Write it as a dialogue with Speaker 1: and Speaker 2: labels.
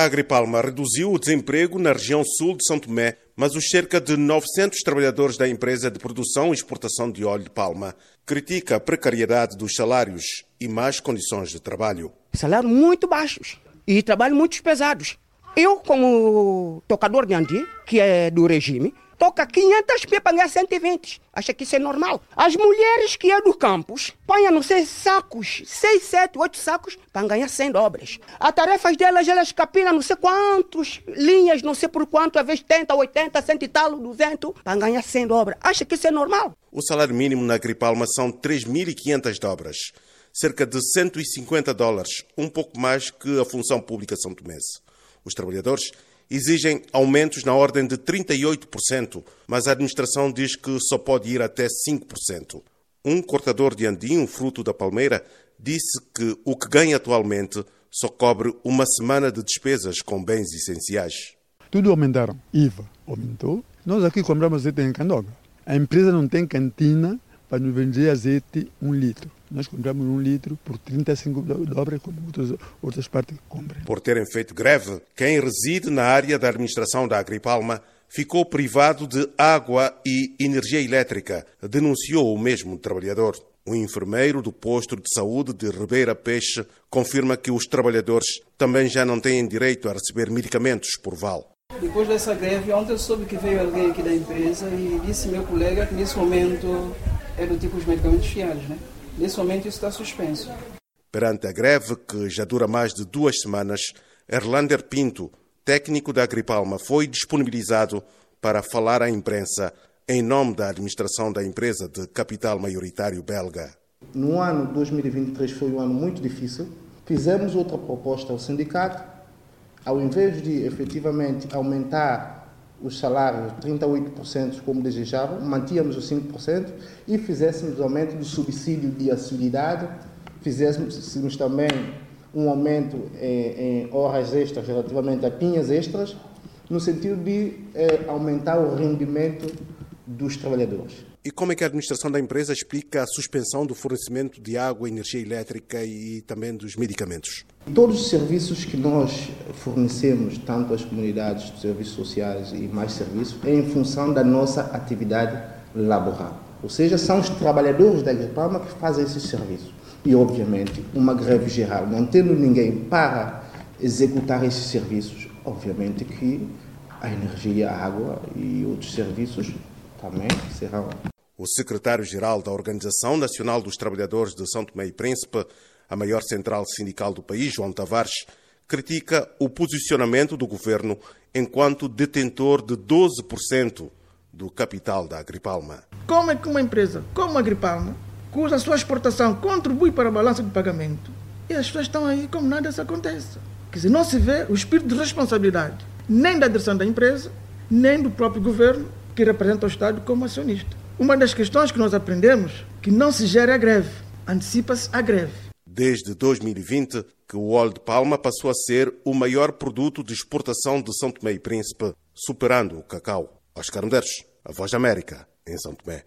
Speaker 1: A Agripalma reduziu o desemprego na região sul de São Tomé, mas os cerca de 900 trabalhadores da empresa de produção e exportação de óleo de palma critica a precariedade dos salários e más condições de trabalho.
Speaker 2: Salários muito baixos e trabalho muito pesados. Eu, como tocador de andi, que é do regime, toca 500 p para ganhar 120. Acha que isso é normal? As mulheres que é do campus põem, não sei, sacos, 6, 7, 8 sacos para ganhar 100 dobras. As tarefas delas, elas capinam não sei quantos linhas, não sei por quanto, às vezes 80, 80, 100 e tal, 200, para ganhar 100 dobras. Acha que isso é normal?
Speaker 1: O salário mínimo na Agripalma são 3.500 dobras, cerca de 150 dólares, um pouco mais que a função pública São Tomense. Os trabalhadores exigem aumentos na ordem de 38%, mas a administração diz que só pode ir até 5%. Um cortador de andim, fruto da palmeira, disse que o que ganha atualmente só cobre uma semana de despesas com bens essenciais.
Speaker 3: Tudo aumentaram. IVA aumentou. Nós aqui compramos azeite em Candoga. A empresa não tem cantina para nos vender azeite um litro. Nós compramos um litro por 35 dólares, como outras, outras partes compram.
Speaker 1: Por terem feito greve, quem reside na área da administração da Agripalma ficou privado de água e energia elétrica, denunciou o mesmo trabalhador. O enfermeiro do posto de saúde de Ribeira Peixe confirma que os trabalhadores também já não têm direito a receber medicamentos por val.
Speaker 4: Depois dessa greve, ontem eu soube que veio alguém aqui da empresa e disse meu colega que nesse momento é do tipo os medicamentos fiados, né? Nesse momento isso está suspenso.
Speaker 1: Perante a greve, que já dura mais de duas semanas, Erlander Pinto, técnico da Agripalma, foi disponibilizado para falar à imprensa em nome da administração da empresa de capital maioritário belga.
Speaker 5: No ano 2023 foi um ano muito difícil. Fizemos outra proposta ao sindicato. Ao invés de efetivamente aumentar os salários 38% como desejavam, mantínhamos os 5% e fizéssemos o aumento do subsídio de assiduidade, fizéssemos também um aumento em, em horas extras relativamente a pinhas extras, no sentido de eh, aumentar o rendimento dos trabalhadores.
Speaker 1: E como é que a administração da empresa explica a suspensão do fornecimento de água, energia elétrica e também dos medicamentos?
Speaker 5: Todos os serviços que nós fornecemos, tanto às comunidades de serviços sociais e mais serviços, é em função da nossa atividade laboral. Ou seja, são os trabalhadores da Agripalma que fazem esses serviços. E, obviamente, uma greve geral, não tendo ninguém para executar esses serviços, obviamente que a energia, a água e outros serviços também serão.
Speaker 1: O secretário-geral da Organização Nacional dos Trabalhadores de São Tomé e Príncipe, a maior central sindical do país, João Tavares, critica o posicionamento do governo enquanto detentor de 12% do capital da Agripalma.
Speaker 6: Como é que uma empresa como a Agripalma, cuja sua exportação contribui para a balança de pagamento, e as pessoas estão aí como nada se acontece? Quer dizer, não se vê o espírito de responsabilidade, nem da direção da empresa, nem do próprio governo, que representa o Estado como acionista. Uma das questões que nós aprendemos que não se gera a greve, antecipa-se a greve.
Speaker 1: Desde 2020 que o óleo de palma passou a ser o maior produto de exportação de São Tomé e Príncipe, superando o cacau. Oscar Medeiros, a Voz da América, em São Tomé.